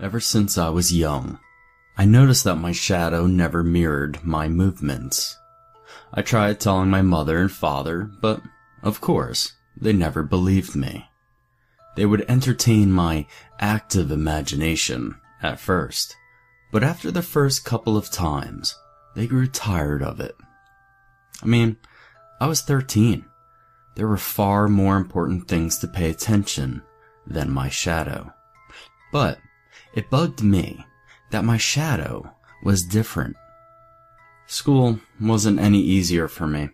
Ever since I was young, I noticed that my shadow never mirrored my movements. I tried telling my mother and father, but of course, they never believed me. They would entertain my active imagination at first, but after the first couple of times, they grew tired of it. I mean, I was 13. There were far more important things to pay attention than my shadow. But it bugged me that my shadow was different. School wasn't any easier for me.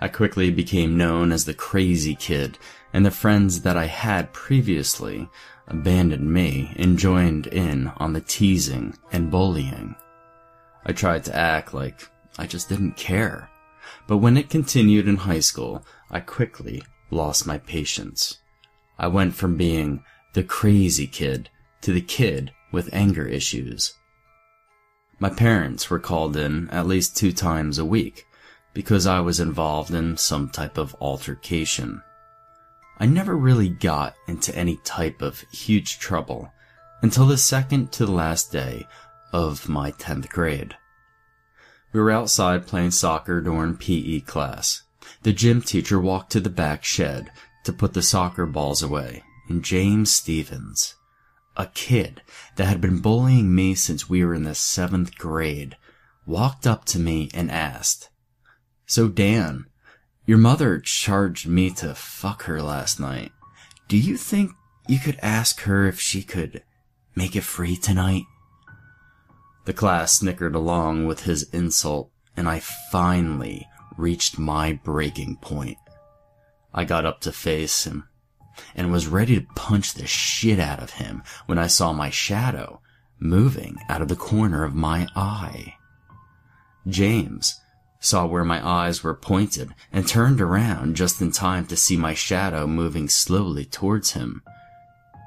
I quickly became known as the crazy kid, and the friends that I had previously abandoned me and joined in on the teasing and bullying. I tried to act like I just didn't care. But when it continued in high school, I quickly lost my patience. I went from being the crazy kid to the kid with anger issues. My parents were called in at least two times a week because I was involved in some type of altercation. I never really got into any type of huge trouble until the second to the last day of my 10th grade. We were outside playing soccer during PE class. The gym teacher walked to the back shed to put the soccer balls away, and James Stevens, a kid that had been bullying me since we were in the seventh grade, walked up to me and asked, So Dan, your mother charged me to fuck her last night. Do you think you could ask her if she could make it free tonight? The class snickered along with his insult, and I finally reached my breaking point. I got up to face him and was ready to punch the shit out of him when I saw my shadow moving out of the corner of my eye. James saw where my eyes were pointed and turned around just in time to see my shadow moving slowly towards him.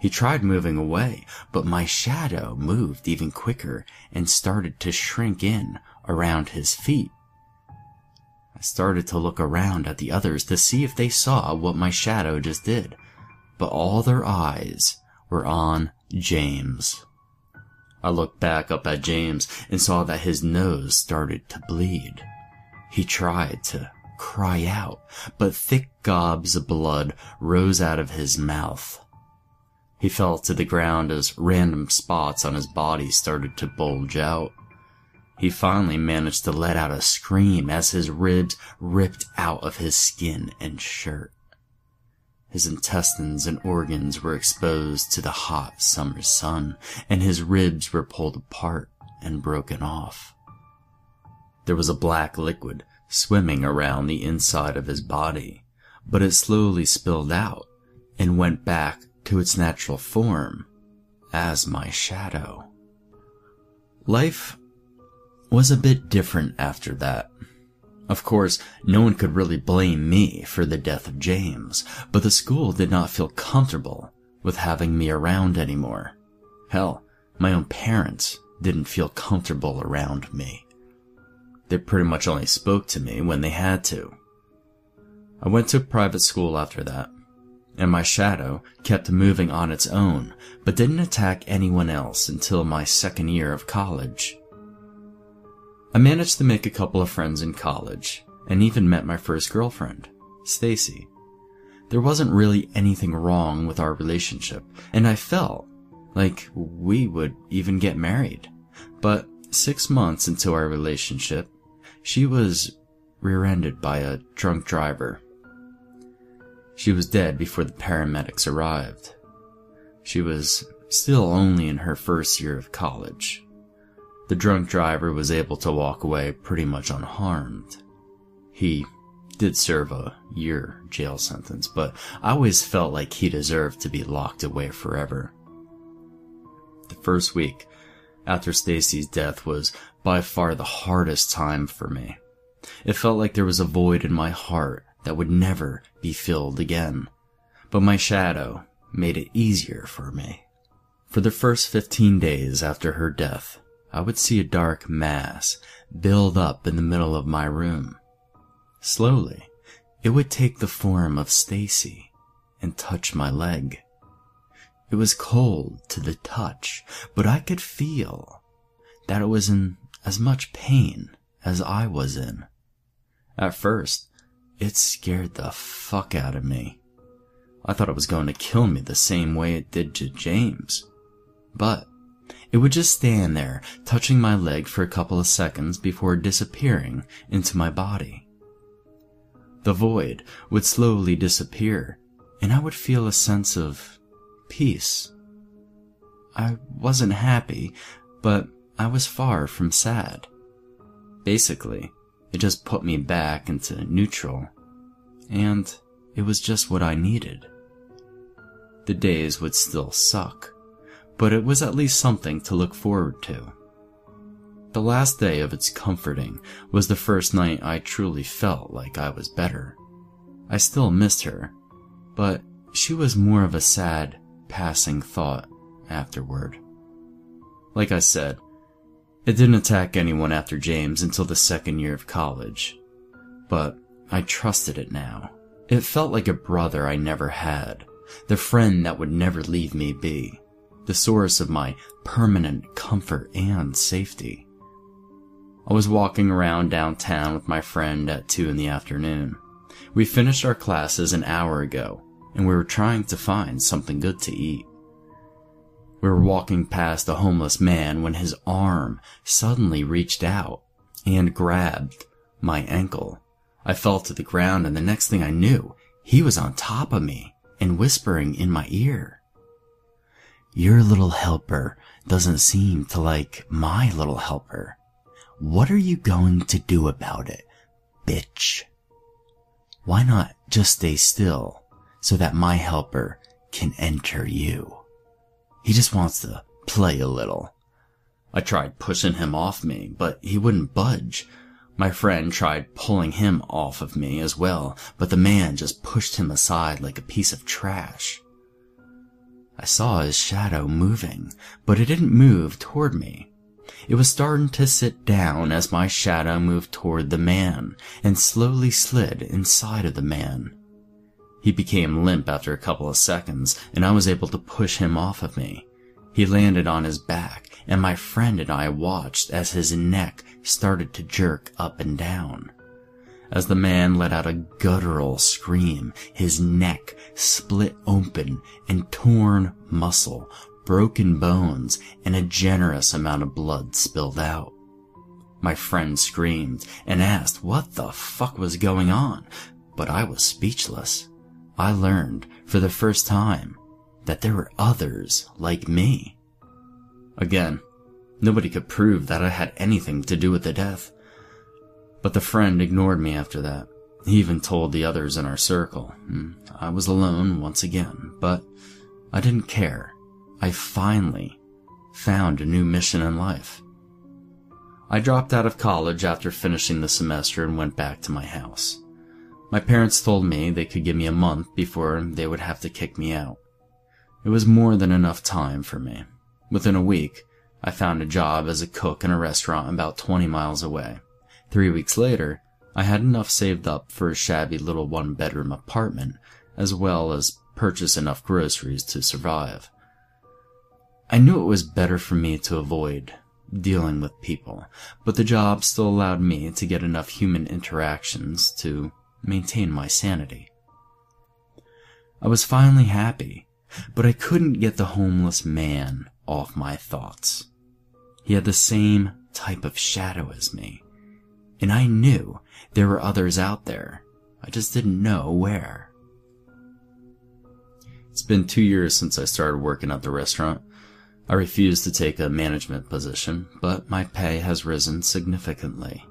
He tried moving away, but my shadow moved even quicker and started to shrink in around his feet. I started to look around at the others to see if they saw what my shadow just did, but all their eyes were on James. I looked back up at James and saw that his nose started to bleed. He tried to cry out, but thick gobs of blood rose out of his mouth. He fell to the ground as random spots on his body started to bulge out. He finally managed to let out a scream as his ribs ripped out of his skin and shirt. His intestines and organs were exposed to the hot summer sun, and his ribs were pulled apart and broken off. There was a black liquid swimming around the inside of his body, but it slowly spilled out and went back to its natural form as my shadow. Life was a bit different after that. Of course, no one could really blame me for the death of James, but the school did not feel comfortable with having me around anymore. Hell, my own parents didn't feel comfortable around me. They pretty much only spoke to me when they had to. I went to private school after that, and my shadow kept moving on its own, but didn't attack anyone else until my second year of college. I managed to make a couple of friends in college, and even met my first girlfriend, Stacy. There wasn't really anything wrong with our relationship, and I felt like we would even get married. But six months into our relationship, she was rear-ended by a drunk driver. She was dead before the paramedics arrived. She was still only in her first year of college. The drunk driver was able to walk away pretty much unharmed. He did serve a year jail sentence, but I always felt like he deserved to be locked away forever. The first week, after Stacy's death was by far the hardest time for me. It felt like there was a void in my heart that would never be filled again. But my shadow made it easier for me. For the first 15 days after her death, I would see a dark mass build up in the middle of my room. Slowly, it would take the form of Stacy and touch my leg. It was cold to the touch, but I could feel that it was in as much pain as I was in. At first, it scared the fuck out of me. I thought it was going to kill me the same way it did to James. But it would just stand there, touching my leg for a couple of seconds before disappearing into my body. The void would slowly disappear, and I would feel a sense of peace. I wasn't happy, but I was far from sad. Basically, it just put me back into neutral, and it was just what I needed. The days would still suck, but it was at least something to look forward to. The last day of its comforting was the first night I truly felt like I was better. I still missed her, but she was more of a sad, passing thought afterward. Like I said, it didn't attack anyone after James until the second year of college. But I trusted it now. It felt like a brother I never had, the friend that would never leave me be, the source of my permanent comfort and safety. I was walking around downtown with my friend at 2 in the afternoon. We finished our classes an hour ago, and we were trying to find something good to eat. We were walking past a homeless man when his arm suddenly reached out and grabbed my ankle. I fell to the ground and the next thing I knew, he was on top of me and whispering in my ear. Your little helper doesn't seem to like my little helper. What are you going to do about it, bitch? Why not just stay still so that my helper can enter you? He just wants to play a little. I tried pushing him off me, but he wouldn't budge. My friend tried pulling him off of me as well, but the man just pushed him aside like a piece of trash. I saw his shadow moving, but it didn't move toward me. It was starting to sit down as my shadow moved toward the man and slowly slid inside of the man. He became limp after a couple of seconds, and I was able to push him off of me. He landed on his back, and my friend and I watched as his neck started to jerk up and down. As the man let out a guttural scream, his neck split open and torn muscle, broken bones, and a generous amount of blood spilled out. My friend screamed and asked what the fuck was going on, but I was speechless. I learned for the first time that there were others like me. Again, nobody could prove that I had anything to do with the death. But the friend ignored me after that. He even told the others in our circle. Hmm, I was alone once again, but I didn't care. I finally found a new mission in life. I dropped out of college after finishing the semester and went back to my house. My parents told me they could give me a month before they would have to kick me out. It was more than enough time for me. Within a week, I found a job as a cook in a restaurant about 20 miles away. Three weeks later, I had enough saved up for a shabby little one bedroom apartment, as well as purchase enough groceries to survive. I knew it was better for me to avoid dealing with people, but the job still allowed me to get enough human interactions to maintain my sanity. I was finally happy, but I couldn't get the homeless man off my thoughts. He had the same type of shadow as me, and I knew there were others out there. I just didn't know where. It's been two years since I started working at the restaurant. I refused to take a management position, but my pay has risen significantly.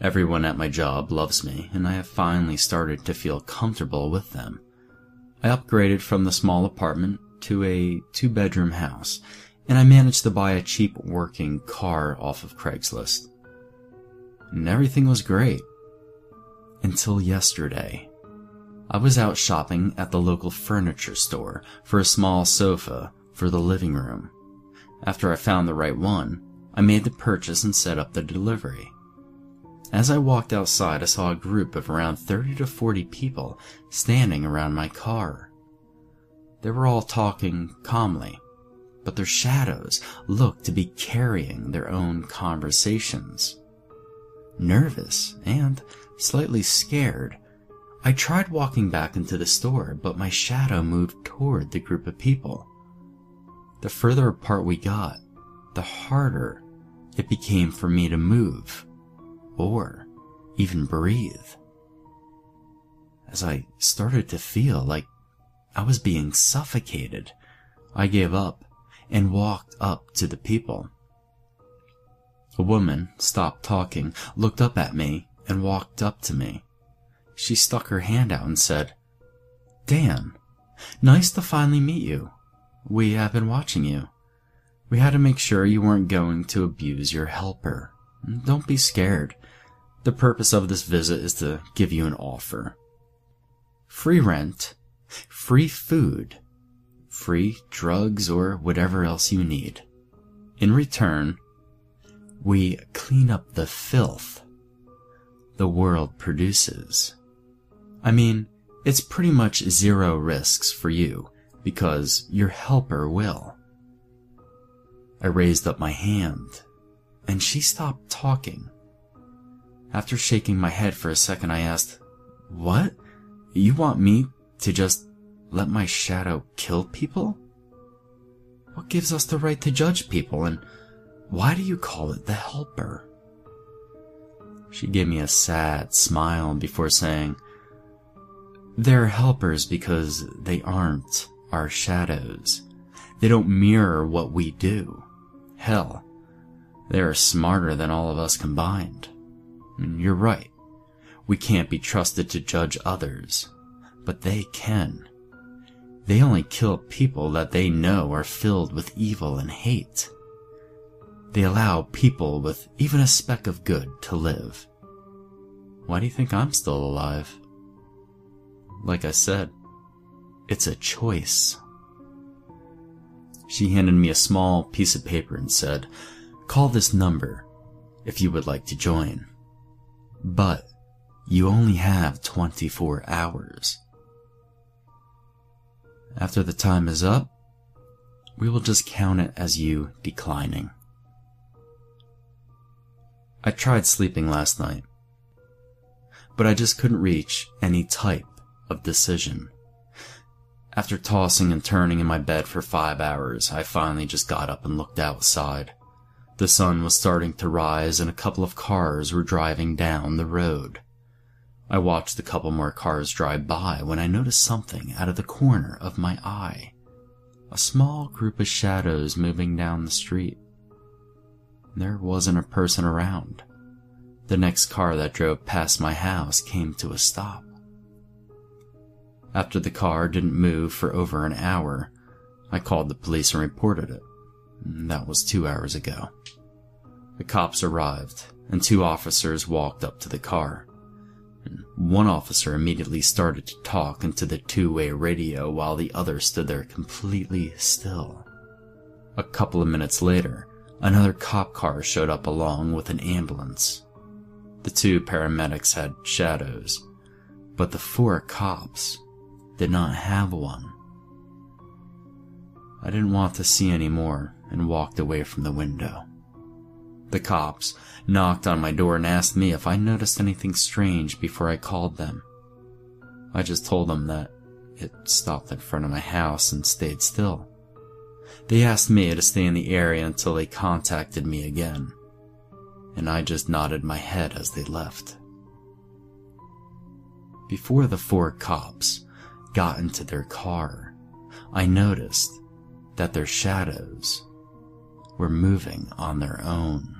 Everyone at my job loves me, and I have finally started to feel comfortable with them. I upgraded from the small apartment to a two bedroom house, and I managed to buy a cheap working car off of Craigslist. And everything was great. Until yesterday. I was out shopping at the local furniture store for a small sofa for the living room. After I found the right one, I made the purchase and set up the delivery. As I walked outside, I saw a group of around 30 to 40 people standing around my car. They were all talking calmly, but their shadows looked to be carrying their own conversations. Nervous and slightly scared, I tried walking back into the store, but my shadow moved toward the group of people. The further apart we got, the harder it became for me to move or even breathe. As I started to feel like I was being suffocated, I gave up and walked up to the people. A woman stopped talking, looked up at me, and walked up to me. She stuck her hand out and said, Dan, nice to finally meet you. We have been watching you. We had to make sure you weren't going to abuse your helper. Don't be scared. The purpose of this visit is to give you an offer. Free rent, free food, free drugs, or whatever else you need. In return, we clean up the filth the world produces. I mean, it's pretty much zero risks for you because your helper will. I raised up my hand and she stopped talking. After shaking my head for a second, I asked, What? You want me to just let my shadow kill people? What gives us the right to judge people, and why do you call it the helper? She gave me a sad smile before saying, They're helpers because they aren't our shadows. They don't mirror what we do. Hell, they are smarter than all of us combined. And you're right. We can't be trusted to judge others, but they can. They only kill people that they know are filled with evil and hate. They allow people with even a speck of good to live. Why do you think I'm still alive? Like I said, it's a choice. She handed me a small piece of paper and said, Call this number if you would like to join. But you only have 24 hours. After the time is up, we will just count it as you declining. I tried sleeping last night, but I just couldn't reach any type of decision. After tossing and turning in my bed for five hours, I finally just got up and looked outside. The sun was starting to rise and a couple of cars were driving down the road. I watched a couple more cars drive by when I noticed something out of the corner of my eye. A small group of shadows moving down the street. There wasn't a person around. The next car that drove past my house came to a stop. After the car didn't move for over an hour, I called the police and reported it. That was two hours ago. The cops arrived, and two officers walked up to the car. One officer immediately started to talk into the two-way radio while the other stood there completely still. A couple of minutes later, another cop car showed up along with an ambulance. The two paramedics had shadows, but the four cops did not have one. I didn't want to see any more and walked away from the window. The cops knocked on my door and asked me if I noticed anything strange before I called them. I just told them that it stopped in front of my house and stayed still. They asked me to stay in the area until they contacted me again, and I just nodded my head as they left. Before the four cops got into their car, I noticed that their shadows were moving on their own.